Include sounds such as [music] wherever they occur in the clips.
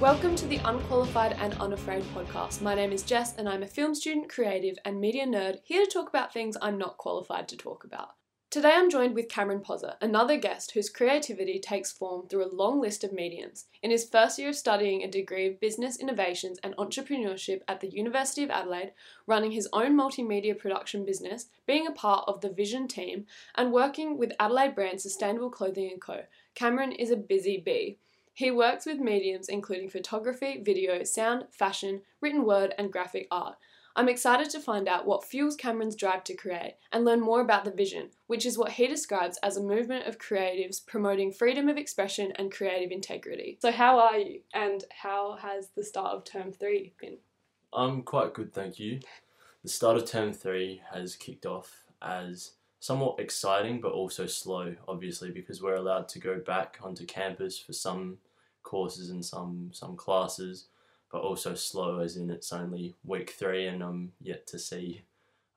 Welcome to the Unqualified and Unafraid podcast. My name is Jess and I'm a film student, creative, and media nerd here to talk about things I'm not qualified to talk about. Today I'm joined with Cameron Pozza, another guest whose creativity takes form through a long list of mediums. In his first year of studying a degree of business innovations and entrepreneurship at the University of Adelaide, running his own multimedia production business, being a part of the Vision team, and working with Adelaide brand Sustainable Clothing & Co., Cameron is a busy bee. He works with mediums including photography, video, sound, fashion, written word, and graphic art. I'm excited to find out what fuels Cameron's drive to create and learn more about the vision, which is what he describes as a movement of creatives promoting freedom of expression and creative integrity. So, how are you, and how has the start of term three been? I'm quite good, thank you. The start of term three has kicked off as somewhat exciting but also slow, obviously, because we're allowed to go back onto campus for some courses and some some classes, but also slow as in it's only week three and I'm yet to see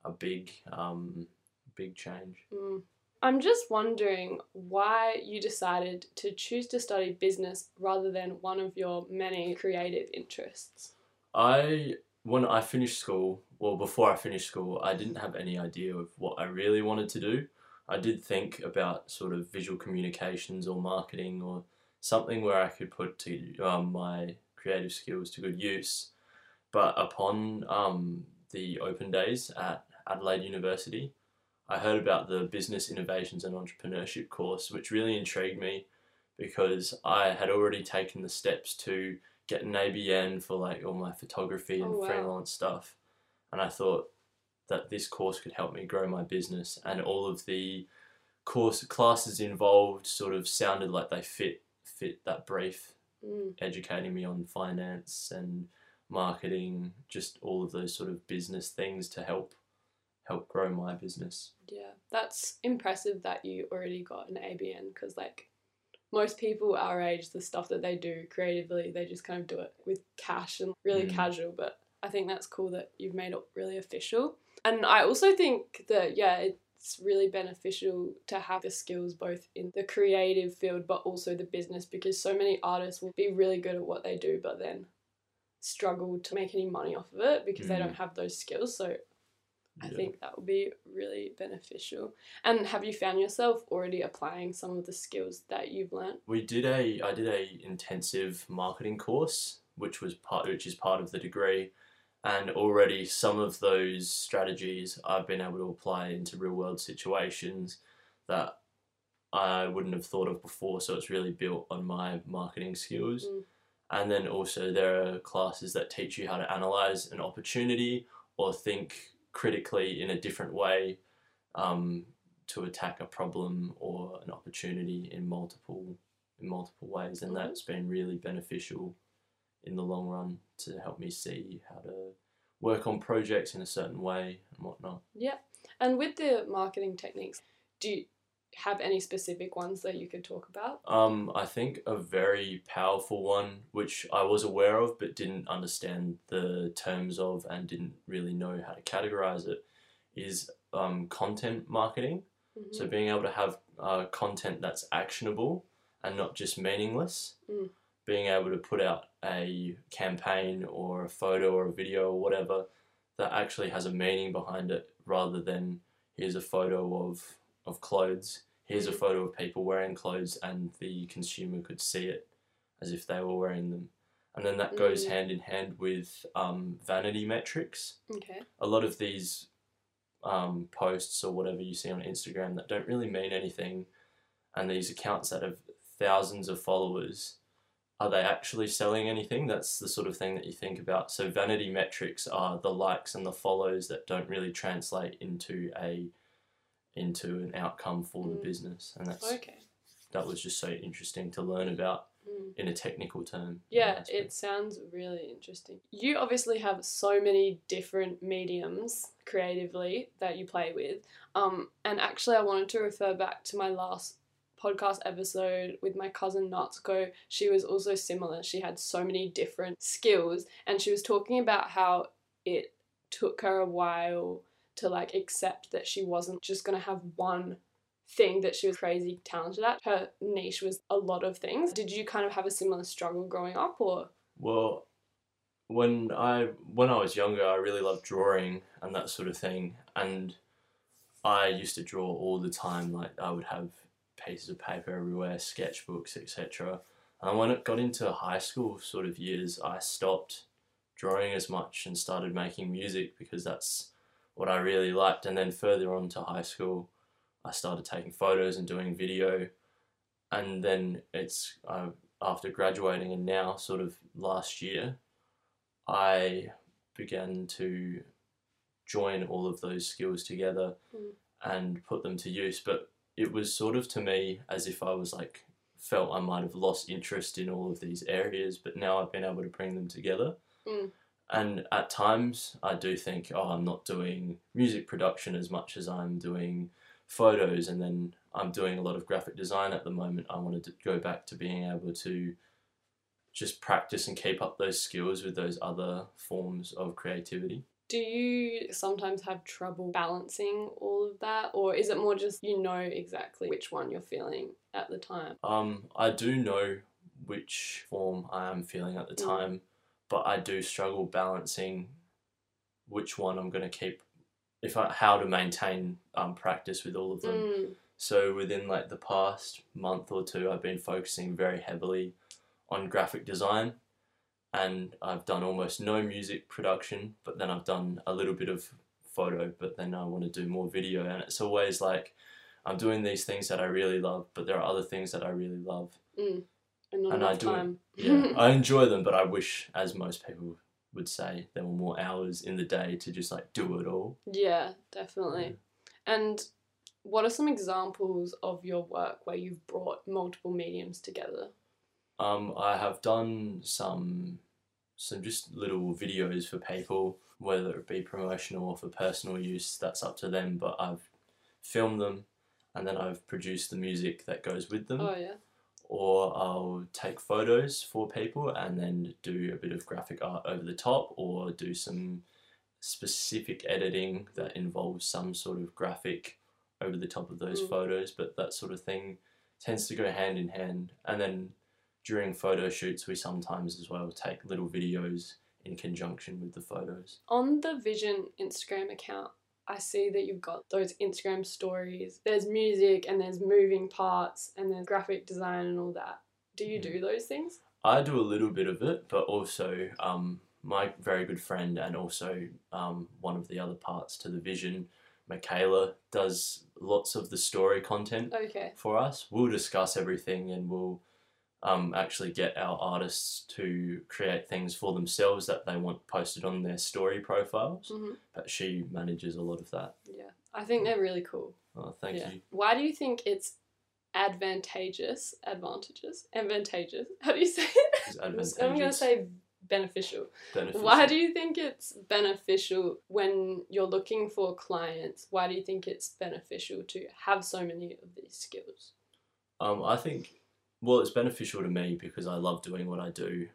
a big um, big change. Mm. I'm just wondering why you decided to choose to study business rather than one of your many creative interests. I when I finished school, well before I finished school, I didn't have any idea of what I really wanted to do. I did think about sort of visual communications or marketing or something where I could put to um, my creative skills to good use. But upon um, the open days at Adelaide University, I heard about the Business Innovations and Entrepreneurship course, which really intrigued me because I had already taken the steps to get an ABN for like all my photography and Oh, wow. freelance stuff. And I thought that this course could help me grow my business and all of the course classes involved sort of sounded like they fit fit that brief Mm. educating me on finance and marketing, just all of those sort of business things to help help grow my business. Yeah, that's impressive that you already got an ABN because, like, most people our age, the stuff that they do creatively, they just kind of do it with cash and really Mm. casual. But I think that's cool that you've made it really official. And I also think that, yeah, it's really beneficial to have the skills both in the creative field but also the business because so many artists will be really good at what they do but then struggle to make any money off of it because they Mm. don't have those skills. So I Yeah. think that would be really beneficial. And have you found yourself already applying some of the skills that you've learnt? We did a I did a intensive marketing course, which was part which is part of the degree, and already some of those strategies I've been able to apply into real world situations that I wouldn't have thought of before. So it's really built on my marketing skills. Mm. And then also there are classes that teach you how to analyze an opportunity or think critically in a different way um, to attack a problem or an opportunity in multiple in multiple ways, and Mhm. that's been really beneficial in the long run to help me see how to work on projects in a certain way and whatnot. Yeah. And with the marketing techniques, do you have any specific ones that you could talk about? Um, I think a very powerful one, which I was aware of but didn't understand the terms of and didn't really know how to categorize it, is um, content marketing. Mhm. So being able to have uh, content that's actionable and not just meaningless. Mm. Being able to put out a campaign or a photo or a video or whatever that actually has a meaning behind it rather than here's a photo of, of clothes, here's a Mm. photo of people wearing clothes and the consumer could see it as if they were wearing them. And then that goes Mm. hand in hand with um, vanity metrics okay. a lot of these um, posts or whatever you see on Instagram that don't really mean anything, and these accounts that have thousands of followers, are they actually selling anything? That's the sort of thing that you think about. So vanity metrics are the likes and the follows that don't really translate into a into an outcome for the Mm. business, and that's Okay. that was just so interesting to learn about Mm. in a technical term. Yeah, it sounds really interesting. You obviously have so many different mediums creatively that you play with. Um, and actually, I wanted to refer back to my last podcast episode with my cousin Natsuko. She was also similar. She had so many different skills, and she was talking about how it took her a while to like accept that she wasn't just gonna have one thing that she was crazy talented at. Her niche was a lot of things. Did you kind of have a similar struggle growing up or Well, when I when I was younger, I really loved drawing and that sort of thing, and I used to draw all the time. Like I would have pieces of paper everywhere, sketchbooks, etc. And when it got into high school sort of years, I stopped drawing as much and started making music because that's what I really liked. And then further on to high school, I started taking photos and doing video. And then it's uh, after graduating and now, sort of last year, I began to join all of those skills together Mm. and put them to use. But it was sort of to me as if I was like felt I might have lost interest in all of these areas, but now I've been able to bring them together. Mm. And at times I do think, oh, I'm not doing music production as much as I'm doing photos, and then I'm doing a lot of graphic design at the moment. I wanted to go back to being able to just practice and keep up those skills with those other forms of creativity. Do you sometimes have trouble balancing all of that, or is it more just you know exactly which one you're feeling at the time? Um, I do know which form I am feeling at the Mm. time, but I do struggle balancing which one I'm going to keep, if I, how to maintain um, practice with all of them. Mm. So within like the past month or two, I've been focusing very heavily on graphic design, and I've done almost no music production. But then I've done a little bit of photo, but then I want to do more video, and it's always like I'm doing these things that I really love, but there are other things that I really love. Mm, and not And I do it. time. Yeah, [laughs] I enjoy them, but I wish, as most people would say, there were more hours in the day to just like do it all. Yeah, definitely. And what are some examples of your work where you've brought multiple mediums together? Um, I have done some some just little videos for people, whether it be promotional or for personal use. That's up to them. But I've filmed them, and then I've produced the music that goes with them. Oh yeah. Or I'll take photos for people and then do a bit of graphic art over the top, or do some specific editing that involves some sort of graphic over the top of those Mm. photos. But that sort of thing tends to go hand in hand. And then during photo shoots, we sometimes as well take little videos in conjunction with the photos. On the Vision Instagram account, I see that you've got those Instagram stories. There's music and there's moving parts and there's graphic design and all that. Do you do those things? I do a little bit of it, but also um, my very good friend and also um, one of the other parts to the vision, Michaela, does lots of the story content Okay. for us. We'll discuss everything and we'll um, actually get our artists to create things for themselves that they want posted on their story profiles. hmm But she manages a lot of that. Yeah. I think they're really cool. Oh, thank yeah. you. Why do you think it's advantageous? Advantageous? Advantageous? How do you say it? [laughs] I'm going to say beneficial. beneficial. Why do you think it's beneficial when you're looking for clients? Why do you think it's beneficial to have so many of these skills? Um, I think, well, it's beneficial to me because I love doing what I do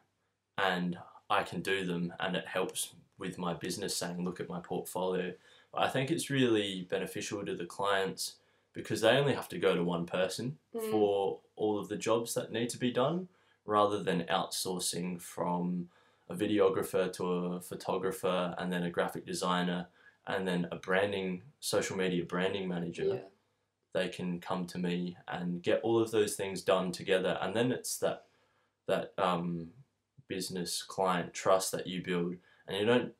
and I can do them and it helps with my business saying, look at my portfolio. But I think it's really beneficial to the clients because they only have to go to one person Mm. for all of the jobs that need to be done rather than outsourcing from a videographer to a photographer and then a graphic designer and then a branding social media branding manager Yeah. They can come to me and get all of those things done together. And then it's that that um, business client trust that you build. And you don't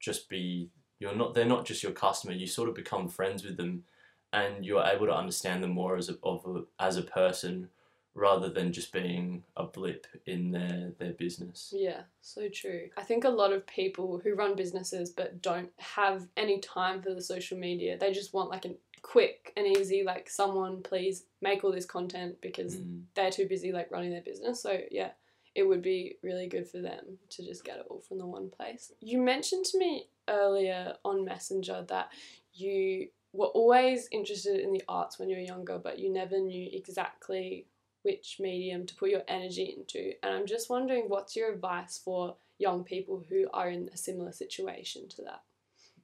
just be you're not they're not just your customer. You sort of become friends with them and you're able to understand them more as a, of a, as a person rather than just being a blip in their their business. Yeah, so true. I think a lot of people who run businesses but don't have any time for the social media, they just want like a quick and easy, like, someone please make all this content because Mm. they're too busy like running their business. So, yeah, it would be really good for them to just get it all from the one place. You mentioned to me earlier on Messenger that you were always interested in the arts when you were younger, but you never knew exactly which medium to put your energy into. And I'm just wondering what's your advice for young people who are in a similar situation to that?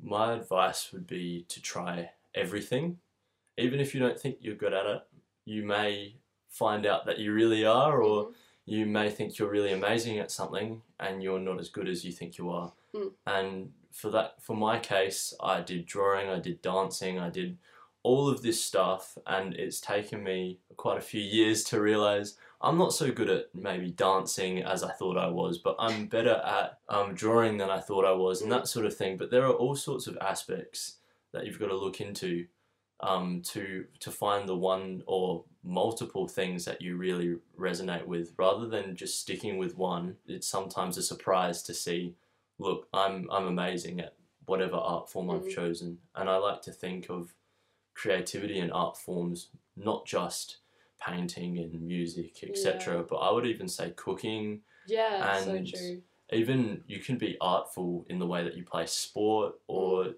my advice would be to try everything. Even if you don't think you're good at it, you may find out that you really are, or Mhm. you may think you're really amazing at something and you're not as good as you think you are. Mm. And for that, for my case, I did drawing, I did dancing, I did all of this stuff, and it's taken me quite a few years to realize I'm not so good at maybe dancing as I thought I was, but I'm better at um, drawing than I thought I was, and Mm. that sort of thing. But there are all sorts of aspects that you've got to look into um, to to find the one or multiple things that you really resonate with, rather than just sticking with one. It's sometimes a surprise to see, look, I'm I'm amazing at whatever art form I've Mhm. chosen, and I like to think of creativity and art forms not just painting and music, etc. Yeah. But I would even say cooking, Yeah, so And- true. even you can be artful in the way that you play sport or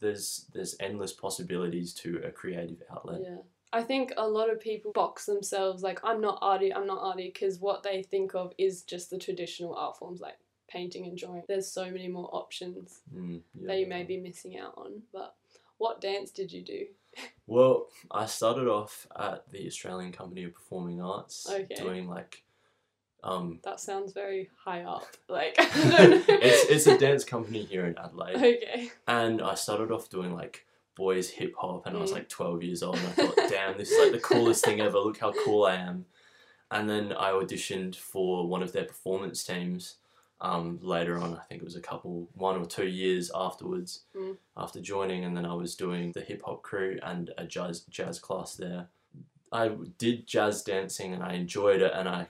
there's there's endless possibilities to a creative outlet Yeah. I think a lot of people box themselves like I'm not arty, I'm not arty because what they think of is just the traditional art forms like painting and drawing. There's so many more options Mm, yeah. that you may be missing out on. But what dance did you do? well i started off at the australian company of performing arts Okay. doing like um That sounds very high up. [laughs] Like I don't know. it's, it's a dance company here in adelaide Okay. and i started off doing like boys hip hop and i was Mm. like 12 years old and i thought [laughs] damn this is like the coolest thing ever look how cool i am and then i auditioned for one of their performance teams um, later on i think it was a couple one or two years afterwards Mm. after joining and then i was doing the hip hop crew and a jazz jazz class there i did jazz dancing and i enjoyed it and i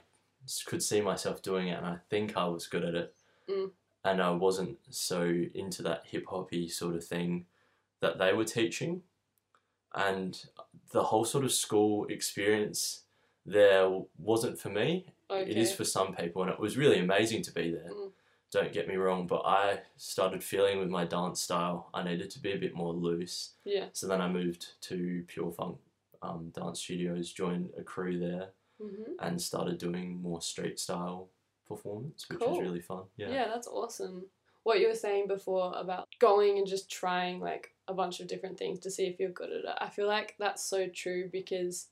could see myself doing it and i think i was good at it Mm. and i wasn't so into that hip hoppy sort of thing that they were teaching and the whole sort of school experience there wasn't for me Okay. it is for some people, and it was really amazing to be there. Mm. Don't get me wrong, but I started feeling with my dance style I needed to be a bit more loose. yeah. So then I moved to Pure Funk um, Dance Studios, joined a crew there, hmm and started doing more street style performance, which Cool. was really fun. Yeah. Yeah. that's awesome. What you were saying before about going and just trying like a bunch of different things to see if you're good at it. I feel like that's so true because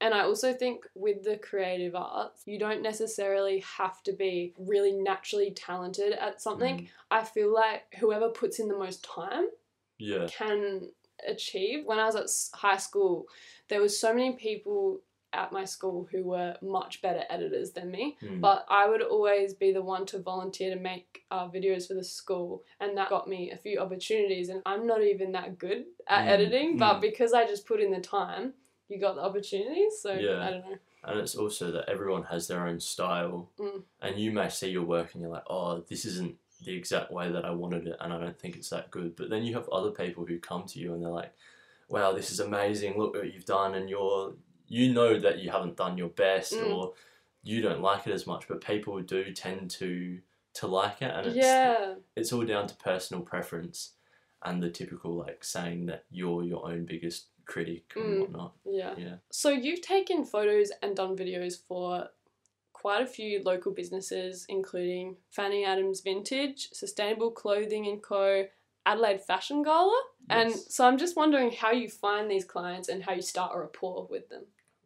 and I also think with the creative arts, you don't necessarily have to be really naturally talented at something. Mm. I feel like whoever puts in the most time Yeah. can achieve. When I was at high school, there was so many people at my school who were much better editors than me. Mm. But I would always be the one to volunteer to make uh, videos for the school, and that got me a few opportunities. And I'm not even that good at Mm, editing, but mm. because I just put in the time, you got the opportunities. So Yeah. I don't know. And it's also that everyone has their own style, Mm. and you may see your work and you're like, oh, this isn't the exact way that I wanted it, and I don't think it's that good. But then you have other people who come to you and they're like, wow, this is amazing. Look what you've done, and you're you know that you haven't done your best Mm. or you don't like it as much, but people do tend to to like it, and it's Yeah. it's all down to personal preference and the typical like saying that you're your own biggest critic and Mm. whatnot. Yeah. Yeah. So you've taken photos and done videos for quite a few local businesses, including Fanny Adams Vintage, Sustainable Clothing and Co, Adelaide Fashion Gala. And so I'm just wondering how you find these clients and how you start a rapport with them.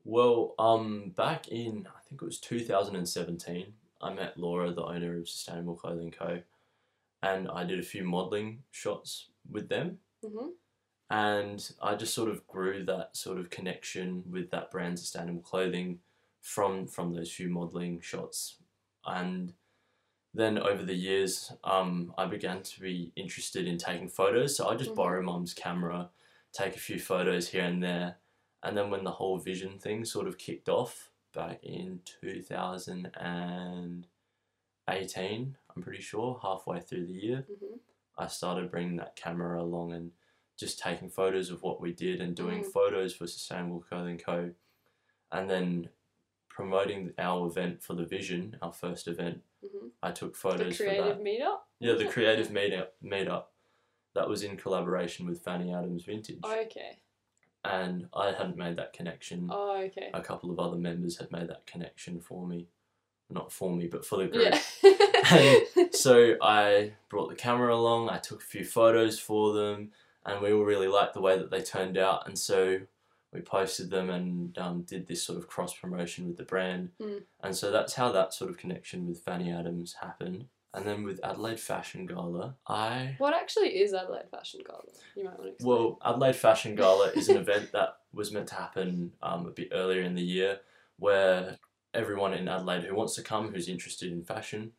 Well, um, back in I think it was 2017, I met Laura, the owner of Sustainable Clothing Co, and I did a few modelling shots with them, hmm and I just sort of grew that sort of connection with that brand, Sustainable Clothing, from from those few modelling shots, and then over the years, um, I began to be interested in taking photos. So I just Mhm. borrow mum's camera, take a few photos here and there, and then when the whole vision thing sort of kicked off back in 2018, I'm pretty sure, halfway through the year, hmm I started bringing that camera along and just taking photos of what we did and doing Mm. photos for Sustainable Clothing Co. And then promoting our event for the Vision, our first event. hmm I took The photos for creative that. meetup? Yeah, the [laughs] creative meetup meetup. That was in collaboration with Fanny Adams Vintage. Oh, okay. And I hadn't made that connection. Oh, okay. A couple of other members had made that connection for me. Not for me, but for the group. Yeah. [laughs] [laughs] so I brought the camera along, I took a few photos for them, and we all really liked the way that they turned out. And so we posted them and um, did this sort of cross promotion with the brand. Mm. And so that's how that sort of connection with Fanny Adams happened. And then with Adelaide Fashion Gala, I What actually is Adelaide Fashion Gala? You might want to explain. well, Adelaide Fashion Gala is an [laughs] event that was meant to happen um, a bit earlier in the year, where everyone in Adelaide who wants to come, who's interested in fashion,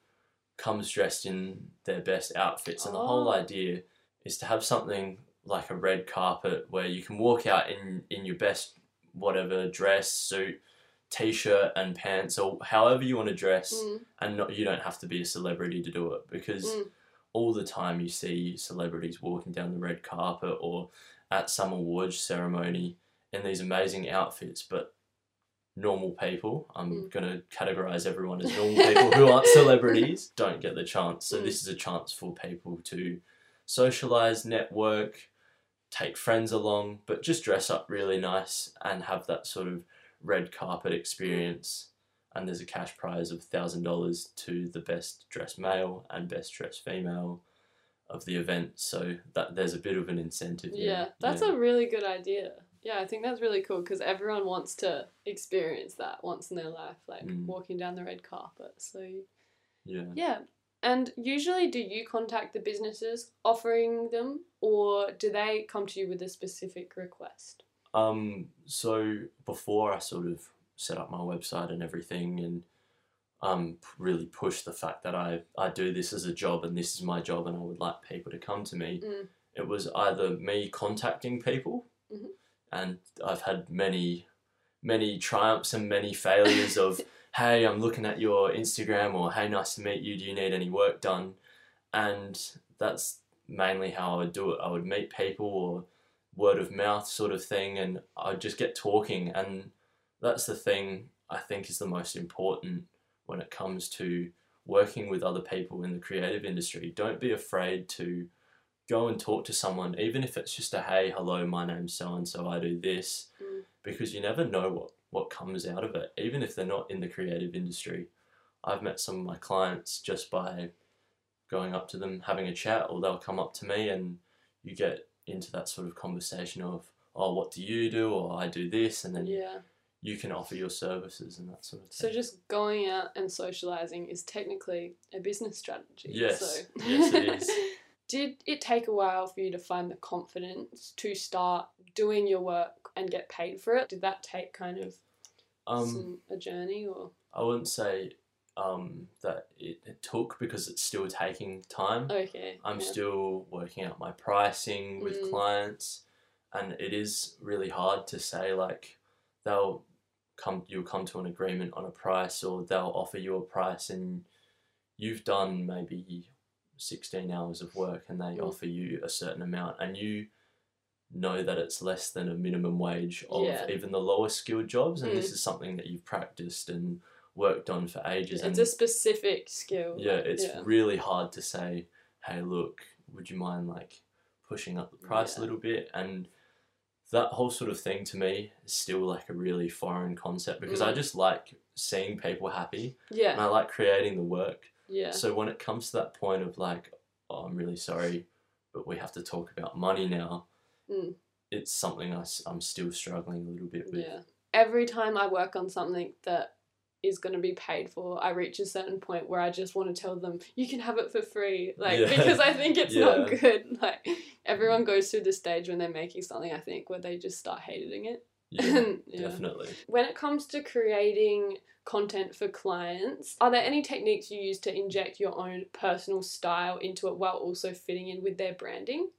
comes dressed in their best outfits, and the whole Oh. idea is to have something like a red carpet where you can walk out in in your best whatever dress, suit, t-shirt, and pants, or however you want to dress Mm, and not, you don't have to be a celebrity to do it because Mm. all the time you see celebrities walking down the red carpet or at some awards ceremony in these amazing outfits, but normal people, I'm Mm. going to categorize everyone as [laughs] normal people who aren't celebrities, don't get the chance. So Mm. this is a chance for people to socialize, network, take friends along, but just dress up really nice and have that sort of red carpet experience. And there's a cash prize of thousand dollars to the best dressed male and best dressed female of the event. So that there's a bit of an incentive. there. yeah, that's a really good idea. Yeah, I think that's really cool because everyone wants to experience that once in their life, like Mm. walking down the red carpet. So yeah. Yeah. And usually, do you contact the businesses offering them, or do they come to you with a specific request? Um, so before I sort of set up my website and everything and um, really push the fact that I, I do this as a job and this is my job and I would like people to come to me, Mm. it was either me contacting people Mhm. and I've had many, many triumphs and many failures of, [laughs] hey, I'm looking at your Instagram or hey, nice to meet you. Do you need any work done? And that's mainly how I would do it. I would meet people or word of mouth sort of thing and I'd just get talking and that's the thing I think is the most important when it comes to working with other people in the creative industry. Don't be afraid to go and talk to someone, even if it's just a hey, hello, my name's so and so, I do this, Mm. because you never know what, what comes out of it, even if they're not in the creative industry. I've met some of my clients just by going up to them, having a chat, or they'll come up to me and you get into that sort of conversation of, oh, what do you do? Or I do this, and then Yeah. you can offer your services and that sort of thing. So just going out and socializing is technically a business strategy. Yes. So. [laughs] Yes, it is. Did it take a while for you to find the confidence to start doing your work and get paid for it? Did that take kind of um, some, a journey or? I wouldn't say um, that it, it took because it's still taking time. Okay. I'm yeah. still working out my pricing with Mm. clients, and it is really hard to say like they'll come you'll come to an agreement on a price or they'll offer you a price and you've done maybe 16 hours of work and they Mm. offer you a certain amount and you know that it's less than a minimum wage of Yeah. even the lower skilled jobs and Mm. this is something that you've practiced and worked on for ages and It's a specific skill. yeah, it's yeah. really hard to say, hey, look, would you mind like pushing up the price Yeah. a little bit? And that whole sort of thing to me is still like a really foreign concept because I Mm. just like seeing people happy Yeah. and I like creating the work. Yeah. So when it comes to that point of like, oh, I'm really sorry, but we have to talk about money now, Mm. it's something I, am still struggling a little bit with. Yeah. Every time I work on something that is going to be paid for, I reach a certain point where I just want to tell them, you can have it for free. Like, Yeah. because I think it's not [laughs] good. [laughs] Like, everyone goes through the stage when they're making something, I think, where they just start hating it. Yeah, [laughs] Yeah. definitely. When it comes to creating content for clients, are there any techniques you use to inject your own personal style into it while also fitting in with their branding?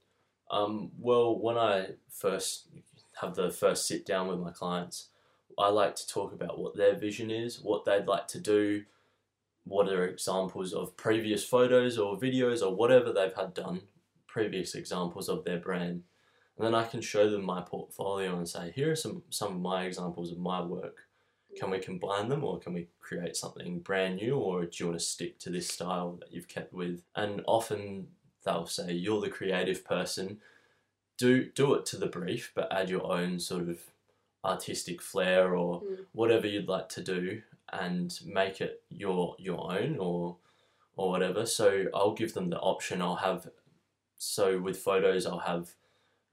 Um, well, when I first have the first sit down with my clients, I like to talk about what their vision is, what they'd like to do, what are examples of previous photos or videos or whatever they've had done, previous examples of their brand. And then I can show them my portfolio and say, here are some, some of my examples of my work. Can we combine them or can we create something brand new or do you want to stick to this style that you've kept with? And often they'll say, you're the creative person. Do, do it to the brief, but add your own sort of artistic flair or Mm. whatever you'd like to do and make it your your own or or whatever. So I'll give them the option. I'll have so with photos I'll have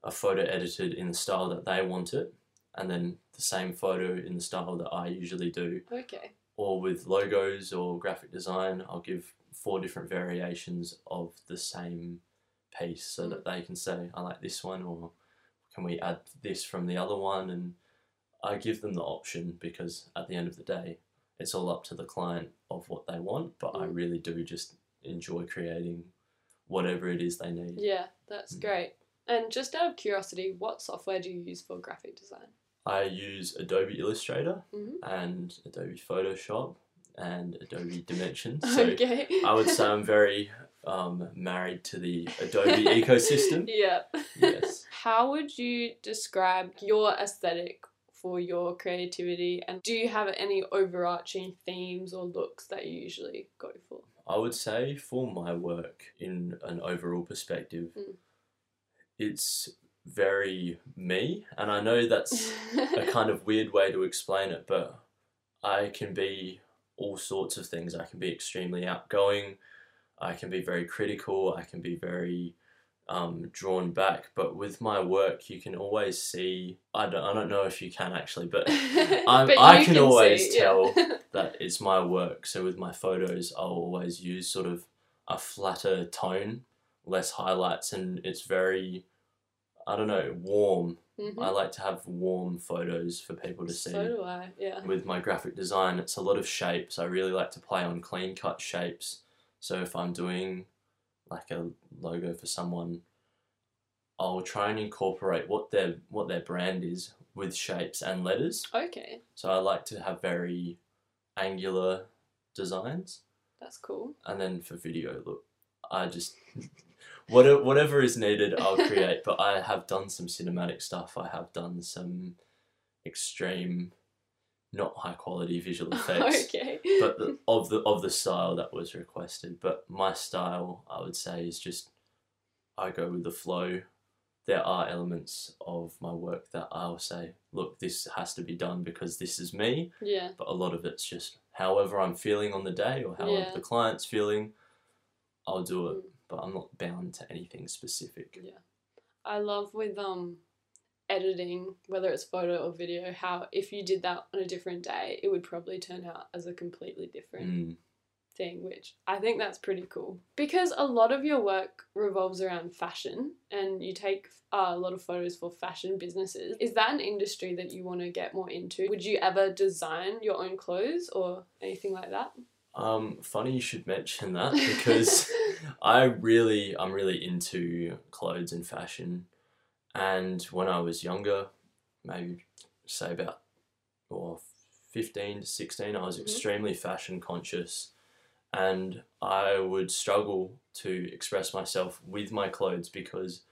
a photo edited in the style that they want it and then the same photo in the style that I usually do. Okay. Or with logos or graphic design, I'll give four different variations of the same piece so Mm. that they can say, I like this one, or can we add this from the other one? And I give them the option because at the end of the day, it's all up to the client of what they want, but I Mm. really do just enjoy creating whatever it is they need. Yeah, that's Mm. great. And just out of curiosity, what software do you use for graphic design? I use Adobe Illustrator Mhm. and Adobe Photoshop and Adobe Dimensions. [laughs] So okay. I would say I'm very um, married to the Adobe [laughs] ecosystem. Yeah. Yes. [laughs] How would you describe your aesthetic for your creativity? And do you have any overarching themes or looks that you usually go for? I would say for my work, in an overall perspective, Mm. it's very me. And I know that's a [laughs] kind of weird way to explain it, but I can be all sorts of things. I can be extremely outgoing, I can be very critical, I can be very um, drawn back. But with my work, you can always see. I don't, I don't know if you can actually, but [laughs] But I you can always see, yeah. tell [laughs] that it's my work. So with my photos, I'll always use sort of a flatter tone, less highlights, and it's very, I don't know, warm. Mhm. I like to have warm photos for people to see. So do I, yeah. With my graphic design, it's a lot of shapes. I really like to play on clean cut shapes. So if I'm doing like a logo for someone, I'll try and incorporate what their what their brand is with shapes and letters. Okay, So I like to have very angular designs. that's cool. And then for video, look, I just [laughs] whatever whatever is needed, I'll create. but I have done some cinematic stuff. I have done some extreme, not high quality visual [laughs] effects, okay. but the, of the of the style that was requested. But my style, I would say, is just I go with the flow. There are elements of my work that I'll say, look, this has to be done because this is me yeah. but a lot of it's just however I'm feeling on the day or however Yeah. the client's feeling, I'll do it. Mm. But I'm not bound to anything specific. Yeah. I love with um editing, whether it's photo or video, how if you did that on a different day, it would probably turn out as a completely different Mm. thing, which I think that's pretty cool. Because a lot of your work revolves around fashion and you take uh, a lot of photos for fashion businesses. Is that an industry that you want to get more into? Would you ever design your own clothes or anything like that? Um, funny you should mention that [laughs] because [laughs] I really, I'm really into clothes and fashion. And when I was younger, maybe say about or 15 to 16, I was Mhm. extremely fashion conscious. And I would struggle to express myself with my clothes because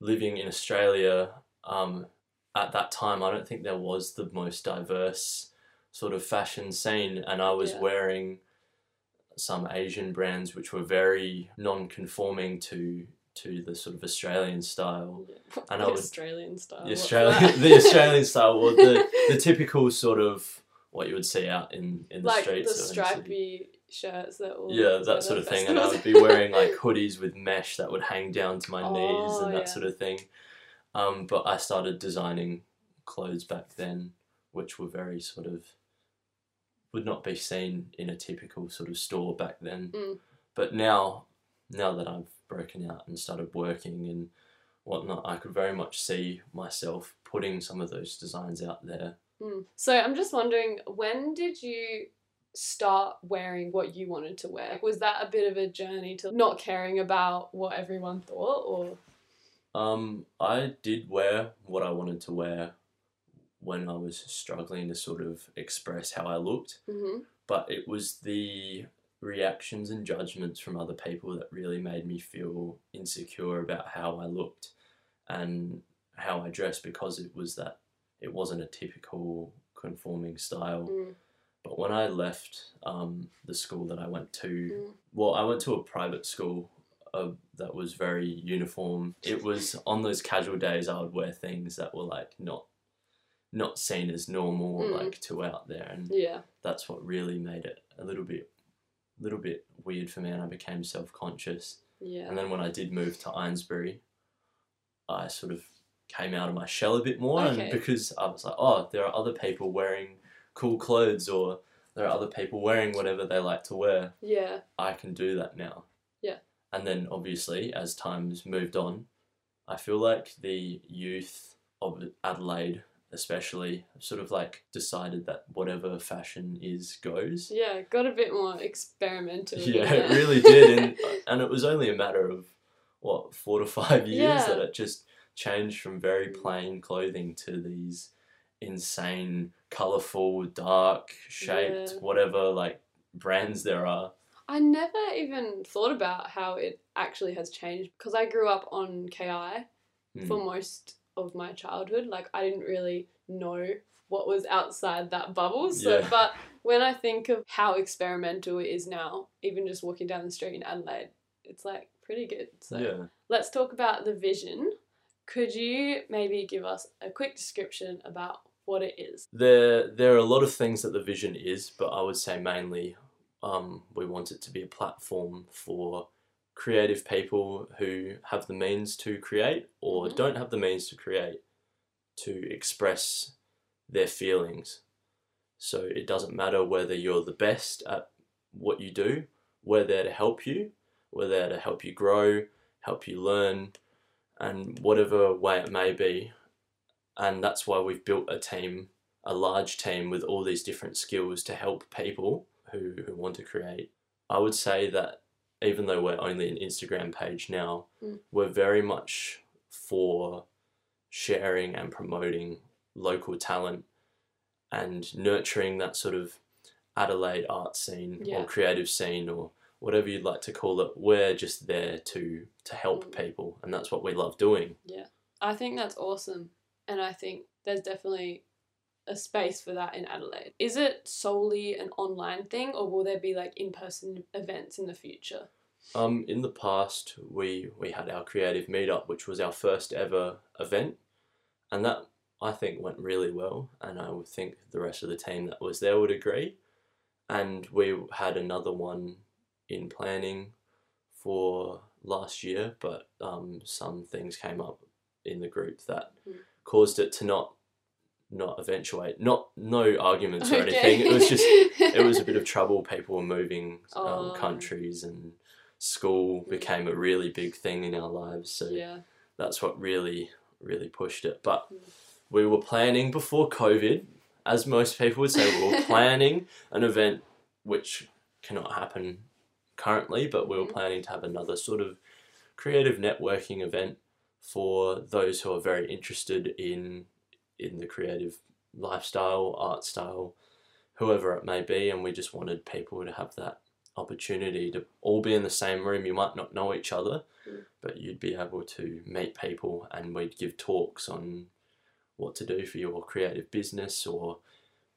living in Australia um, at that time, I don't think there was the most diverse sort of fashion scene. And I was Yeah. wearing some Asian brands which were very non-conforming to to the sort of Australian style. Yeah. And the I would- Australian style. The Australian, [laughs] the Australian style, or the [laughs] the typical sort of what you would see out in in the like streets. the stripy shirts that all Yeah, that sort of thing. And I would be wearing like [laughs] hoodies with mesh that would hang down to my knees Oh, and that yeah. sort of thing. Um, but I started designing clothes back then, which were very sort of would not be seen in a typical sort of store back then. Mm. But now, now that I've broken out and started working and whatnot, I could very much see myself putting some of those designs out there. Mm. So I'm just wondering, when did you start wearing what you wanted to wear? Was that a bit of a journey to not caring about what everyone thought, or Um, I did wear what I wanted to wear when I was struggling to sort of express how I looked, Mhm. but it was the reactions and judgments from other people that really made me feel insecure about how I looked and how I dressed because it was that it wasn't a typical conforming style. Mm. But when I left um, the school that I went to, Mm. well, I went to a private school uh, that was very uniform. It was on those casual days I would wear things that were like not not seen as normal Mm. like too out there, and yeah, that's what really made it a little bit little bit weird for me, and I became self conscious. yeah, And then when I did move to Eynesbury, I sort of came out of my shell a bit more, Okay. and because I was like, oh, there are other people wearing cool clothes, or there are other people wearing whatever they like to wear. Yeah. I can do that now. Yeah. And then obviously, as time's moved on, I feel like the youth of Adelaide, especially, sort of like decided that whatever fashion is goes. Yeah. Got a bit more experimental. Yeah, it really did, and [laughs] and it was only a matter of what four to five years Yeah. that it just changed from very plain clothing to these insane, colorful, dark, shaped, Yeah. whatever like brands there are. I never even thought about how it actually has changed because I grew up on KI Mm. for most of my childhood. Like I didn't really know what was outside that bubble. So, Yeah. but when I think of how experimental it is now, even just walking down the street in Adelaide, it's like pretty good. So yeah. let's talk about the vision. Could you maybe give us a quick description about what it is? There, there are a lot of things that the vision is, but I would say mainly um, we want it to be a platform for creative people who have the means to create or Mhm. don't have the means to create to express their feelings. So it doesn't matter whether you're the best at what you do, we're there to help you, we're there to help you grow, help you learn, and whatever way it may be. And that's why we've built a team, a large team with all these different skills to help people who, who want to create. I would say that even though we're only an Instagram page now, Mm. we're very much for sharing and promoting local talent and nurturing that sort of Adelaide art scene Yeah. or creative scene or whatever you'd like to call it. We're just there to to help Mm. people, and that's what we love doing. Yeah. I think that's awesome. And I think there's definitely a space for that in Adelaide. Is it solely an online thing or will there be like in person events in the future? Um, in the past, we we had our creative meetup, which was our first ever event, and that I think went really well, and I would think the rest of the team that was there would agree. And we had another one in planning for last year, but um, some things came up in the group that Mm. caused it to not not eventuate. Not no arguments or anything. It was just it was a bit of [laughs] trouble. People were moving um, Oh. countries, and school became a really big thing in our lives. So yeah. that's what really, really pushed it. But Mm. we were planning before COVID, as most people would say, we were [laughs] planning an event which cannot happen currently, but we were Mhm. planning to have another sort of creative networking event for those who are very interested in in the creative lifestyle, art style, whoever it may be, and we just wanted people to have that opportunity to all be in the same room. You might not know each other, Mm. but you'd be able to meet people, and we'd give talks on what to do for your creative business, or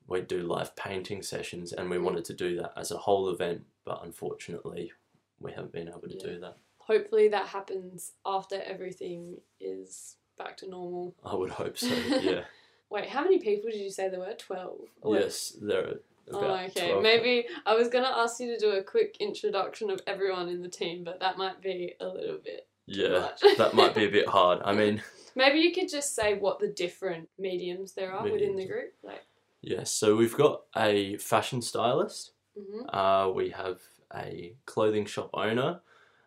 we'd do live painting sessions, and we Mm. wanted to do that as a whole event, but unfortunately, we haven't been able to Yeah. do that. Hopefully that happens after everything is back to normal. I would hope so. [laughs] Yeah. Wait, how many people did you say there were? 12? Yes, there are about Oh, okay. 12. Maybe I was to ask you to do a quick introduction of everyone in the team, but that might be a little bit Yeah, that might be a bit hard. I [laughs] mean, Maybe you could just say what the different mediums there are within the group. Like, yeah. So we've got a fashion stylist. hmm Uh, we have a clothing shop owner,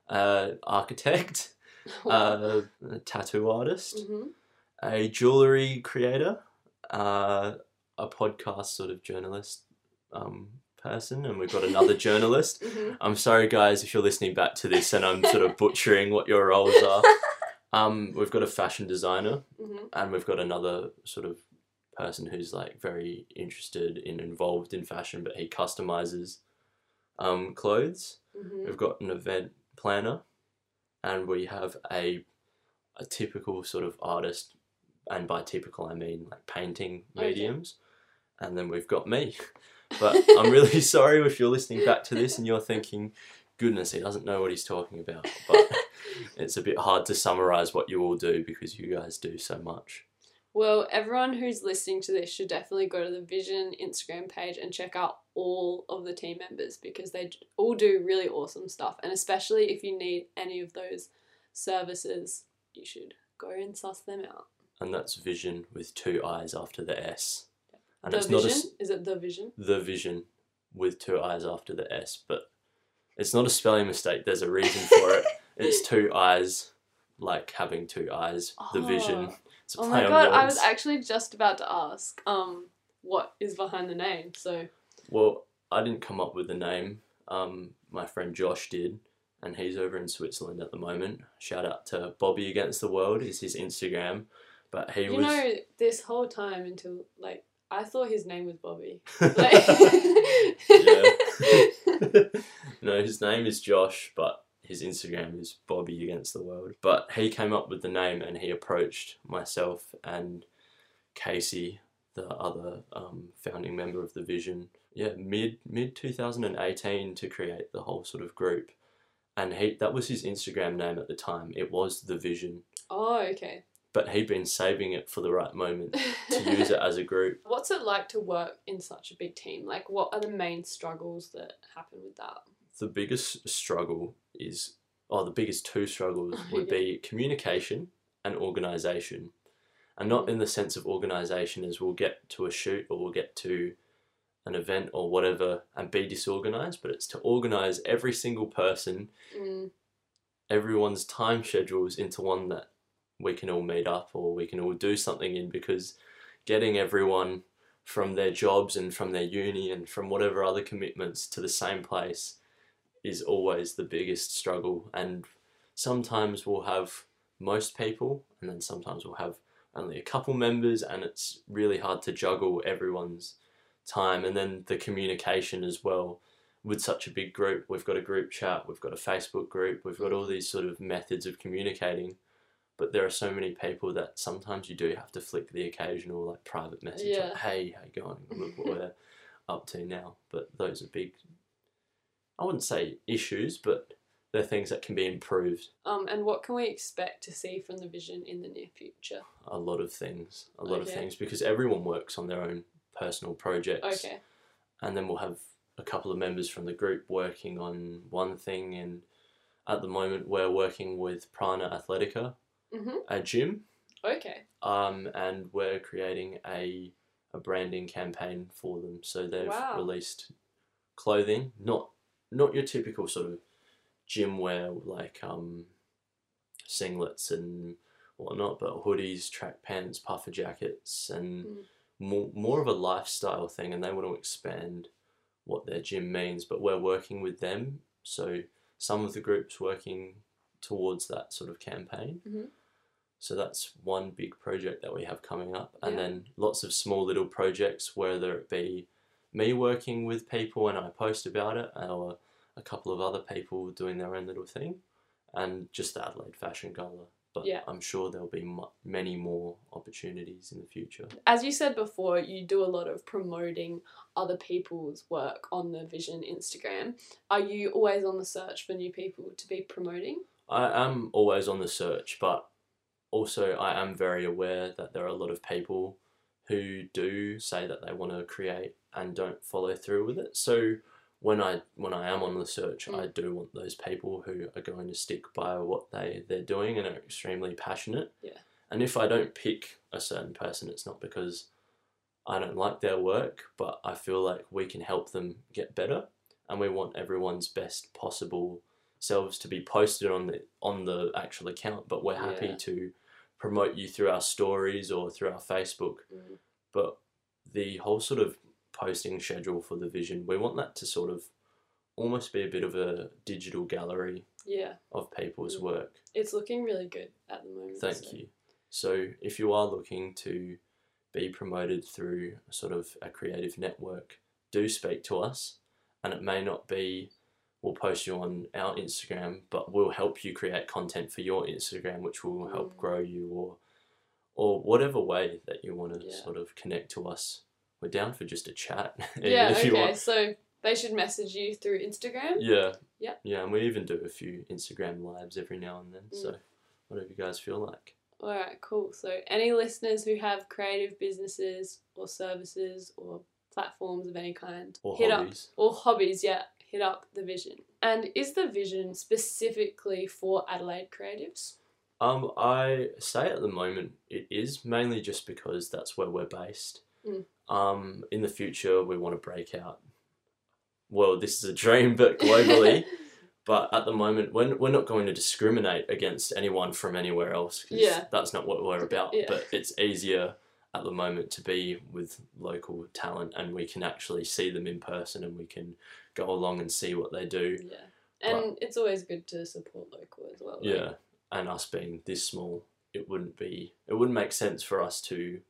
uh, architect, [laughs] uh, a tattoo artist, hmm a jewelry creator, uh, a podcast sort of journalist um, person, and we've got another [laughs] journalist. hmm I'm sorry, guys, if you're listening back to this and I'm sort of [laughs] butchering what your roles are. Um, we've got a fashion designer, hmm and we've got another sort of person who's like very interested and involved in fashion, but he customizes um, clothes. hmm We've got an event planner, and we have a a typical sort of artist, and by typical I mean like painting oh, Okay. mediums, and then we've got me. [laughs] But I'm really [laughs] sorry if you're listening back to this and you're thinking, goodness, he doesn't know what he's talking about. But [laughs] it's a bit hard to summarize what you all do because you guys do so much. Well, everyone who's listening to this should definitely go to the Vision Instagram page and check out all of the team members because they all do really awesome stuff. And especially if you need any of those services, you should go and suss them out. and that's vision with two eyes after the S. And the it's vision? not a, Is it the vision? the vision with two eyes after the S, but it's not a spelling mistake. There's a reason for it. [laughs] It's two eyes, like having two eyes. The vision. Oh. Oh. It's Oh my god, I was actually just about to ask, um, what is behind the name? So Well, I didn't come up with the name. Um, my friend Josh did, and he's over in Switzerland at the moment. Shout out to Bobby Against the World is his Instagram, but he you was. know, this whole time until like I thought his name was Bobby. [laughs] yeah. [laughs] no, his name is Josh, but his Instagram is Bobby Against the World. But he came up with the name, and he approached myself and Casey, the other um, founding member of the Vision. Yeah, mid mid two thousand and eighteen to create the whole sort of group, and he that was his Instagram name at the time. It was the Vision, oh, okay. but he'd been saving it for the right moment [laughs] to use it as a group. What's it like to work in such a big team? Like, what are the main struggles that happen with that? The biggest struggle is, or the biggest two struggles [laughs] would be communication and organization. And not in the sense of organization as we'll get to a shoot or we'll get to an event or whatever and be disorganized, but it's to organize every single person, Mm, everyone's time schedules into one that we can all meet up or we can all do something in because getting everyone from their jobs and from their uni and from whatever other commitments to the same place is always the biggest struggle and sometimes we'll have most people and then sometimes we'll have only a couple members and it's really hard to juggle everyone's time. And then the communication as well. With such a big group we've got a group chat we've got a facebook group we've got all these sort of methods of communicating but there are so many people that sometimes you do have to flick the occasional like private message Yeah. like, hey how you going? Look what we're [laughs] up to now. But those are big i wouldn't say issues but they're things that can be improved um, and what can we expect to see from the vision in the near future? a lot of things a lot of things because everyone works on their own personal projects Okay. and then we'll have a couple of members from the group working on one thing and at the moment we're working with prana athletica Mhm. a gym Okay. um, and we're creating a, a branding campaign for them so they've Wow. released clothing not not your typical sort of gym wear like um, singlets and whatnot but hoodies track pants puffer jackets and Mm. more, more of a lifestyle thing and they want to expand what their gym means but we're working with them so some of the groups working towards that sort of campaign Mhm. so that's one big project that we have coming up and Yeah. then lots of small little projects whether it be me working with people and i post about it or a couple of other people doing their own little thing and just the adelaide fashion gala but Yeah. i'm sure there'll be mu- many more opportunities in the future As you said before, you do a lot of promoting other people's work on the Vision Instagram. Are you always on the search for new people to be promoting? I am always on the search, but also I am very aware that there are a lot of people who do say that they want to create and don't follow through with it. So when I when I am on the search, I Mm. do want those people who are going to stick by what they they're doing and are extremely passionate. Yeah. And if I don't pick a certain person, it's not because I don't like their work, but I feel like we can help them get better, and we want everyone's best possible selves to be posted on the on the actual account. But we're happy Yeah. to promote you through our stories or through our Facebook. Mm. But the whole sort of posting schedule for the vision, we want that to sort of almost be a bit of a digital gallery Yeah, of people's Mm. work. it's looking really good at the moment. Thank so- you. So, if you are looking to be promoted through sort of a creative network, do speak to us. And it may not be we'll post you on our Instagram, but we'll help you create content for your Instagram, which will help Mm. grow you or or whatever way that you want to Yeah. sort of connect to us. We're down for just a chat. [laughs] Yeah, okay. So they should message you through Instagram. Yeah. Yep. Yeah, and we even do a few Instagram lives every now and then. Mm. So whatever you guys feel like. All right, cool. So any listeners who have creative businesses or services or platforms of any kind, Or hit hobbies. up or hobbies, yeah, hit up the vision. And is the vision specifically for Adelaide creatives? Um, I say at the moment it is mainly just because that's where we're based. Mm. Um, in the future, we want to break out. Well, this is a dream, but globally. [laughs] but at the moment, we're, we're not going to discriminate against anyone from anywhere else. Yeah. That's not what we're about. Yeah. But it's easier at the moment to be with local talent and we can actually see them in person and we can go along and see what they do. yeah. And it's always good to support local as well. like- Yeah, and us being this small, it wouldn't be it wouldn't make sense for us to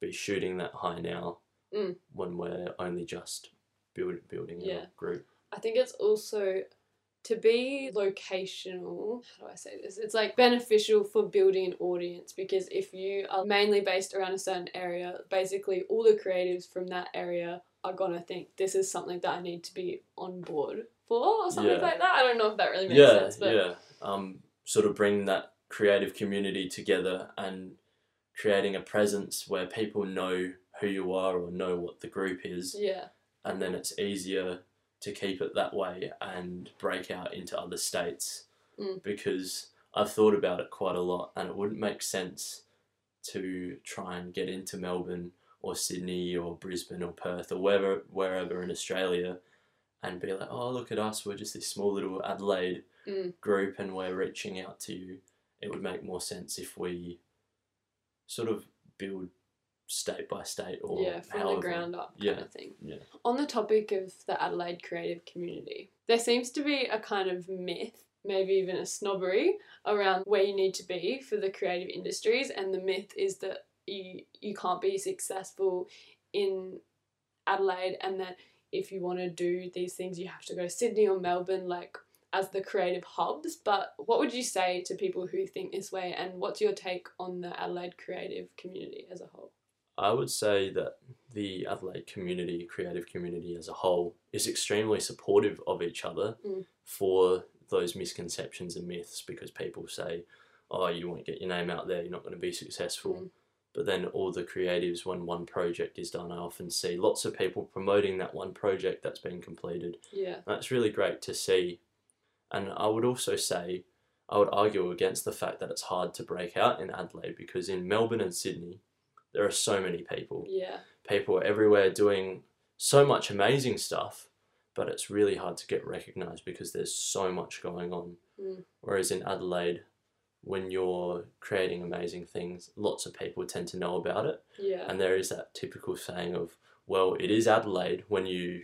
be shooting that high now Mm. when we're only just build, building Yeah. a group. I think it's also to be locational. How do I say this? It's like beneficial for building an audience because if you are mainly based around a certain area, basically all the creatives from that area are gonna think this is something that I need to be on board for or something Yeah. like that. I don't know if that really makes yeah, sense, but yeah. Um, sort of bring that creative community together and creating a presence where people know who you are or know what the group is, yeah, and then it's easier to keep it that way and break out into other states Mm. because I've thought about it quite a lot and it wouldn't make sense to try and get into Melbourne or Sydney or Brisbane or Perth or wherever wherever in Australia and be like, oh look at us, we're just this small little Adelaide Mm. group and we're reaching out to you. It would make more sense if we sort of build state by state or yeah, from however. the ground up kind Yeah. of thing. Yeah. On the topic of the Adelaide creative community, there seems to be a kind of myth, maybe even a snobbery, around where you need to be for the creative industries, and the myth is that you you can't be successful in Adelaide, and that if you want to do these things, you have to go to Sydney or Melbourne, like as the creative hubs. But what would you say to people who think this way, and what's your take on the Adelaide creative community as a whole? I would say that the Adelaide community, creative community as a whole, is extremely supportive of each other Mm. for those misconceptions and myths because people say, oh, you won't get your name out there, you're not going to be successful. Mm. But then all the creatives, when one project is done, I often see lots of people promoting that one project that's been completed. Yeah. That's really great to see. And I would also say, I would argue against the fact that it's hard to break out in Adelaide because in Melbourne and Sydney, there are so many people. Yeah. People are everywhere doing so much amazing stuff, but it's really hard to get recognised because there's so much going on. Mm. Whereas in Adelaide, when you're creating amazing things, lots of people tend to know about it. Yeah. And there is that typical saying of, well, it is Adelaide when you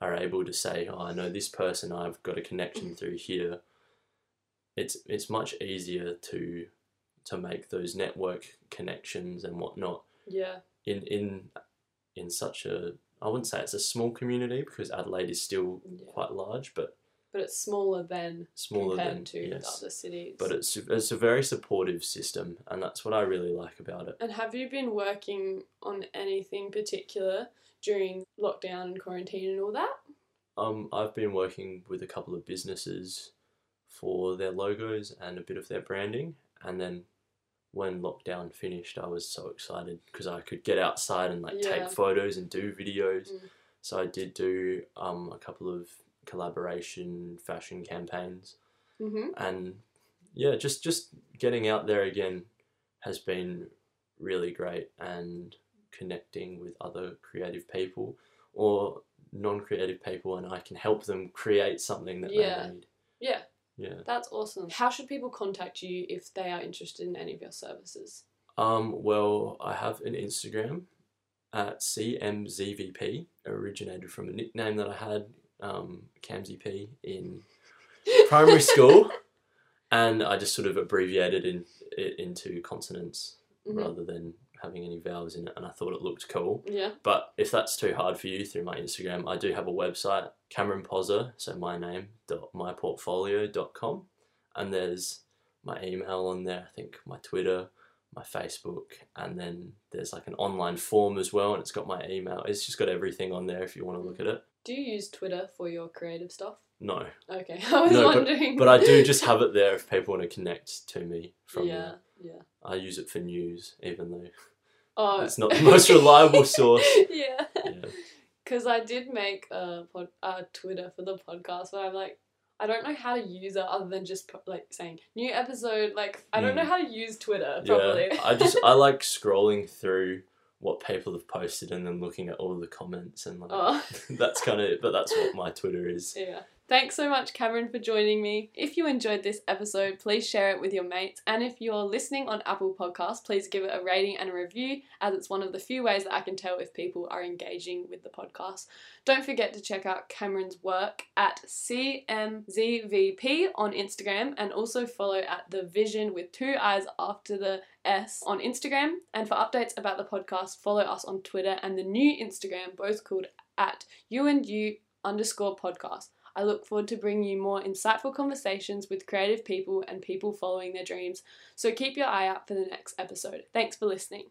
are able to say, oh, I know this person, I've got a connection through here. It's it's much easier to to make those network connections and whatnot Yeah. in in in such a I wouldn't say it's a small community because Adelaide is still Yeah. quite large, but But it's smaller than smaller compared than to yes. other cities. But it's it's a very supportive system, and that's what I really like about it. and have you been working on anything particular during lockdown and quarantine and all that? Um, I've been working with a couple of businesses for their logos and a bit of their branding, and then when lockdown finished, I was so excited because I could get outside and like Yeah. take photos and do videos. Mm. So I did do um, a couple of collaboration fashion campaigns, Mm-hmm. and yeah, just just getting out there again has been really great and connecting with other creative people or non-creative people and I can help them create something that Yeah. they need. Yeah, Yeah. that's awesome. How should people contact you if they are interested in any of your services? Um, well, I have an Instagram at CMZVP, originated from a nickname that I had, um, Camzy P, in [laughs] primary school, and I just sort of abbreviated in, it into consonants Mhm. rather than having any vowels in it, and I thought it looked cool. Yeah. But if that's too hard for you through my Instagram, I do have a website, Cameron Pozza, so my name, dot myportfolio.com. And there's my email on there, I think my Twitter, my Facebook, and then there's like an online form as well, and it's got my email. It's just got everything on there if you want to look at it. Do you use Twitter for your creative stuff? No, Okay, [laughs] I was No, but- wondering. but I do [laughs] just have it there if people want to connect to me from yeah, there. yeah. I use it for news, even though Oh, it's not the most reliable source. [laughs] yeah. Yeah. Because I did make a pod, uh, Twitter for the podcast where I'm like, I don't know how to use it other than just like saying new episode. Like I don't know Mm. how to use Twitter properly. Yeah, [laughs] I just I like [laughs] scrolling through what people have posted and then looking at all the comments and like oh. that's kind of but that's what my Twitter is. Yeah. Thanks so much, Cameron, for joining me. If you enjoyed this episode, please share it with your mates. And if you're listening on Apple Podcasts, please give it a rating and a review, as it's one of the few ways that I can tell if people are engaging with the podcast. Don't forget to check out Cameron's work at CMZVP on Instagram and also follow at The Vision with two eyes after the S on Instagram. And for updates about the podcast, follow us on Twitter and the new Instagram, both called at you underscore podcast. I look forward to bringing you more insightful conversations with creative people and people following their dreams. So keep your eye out for the next episode. Thanks for listening.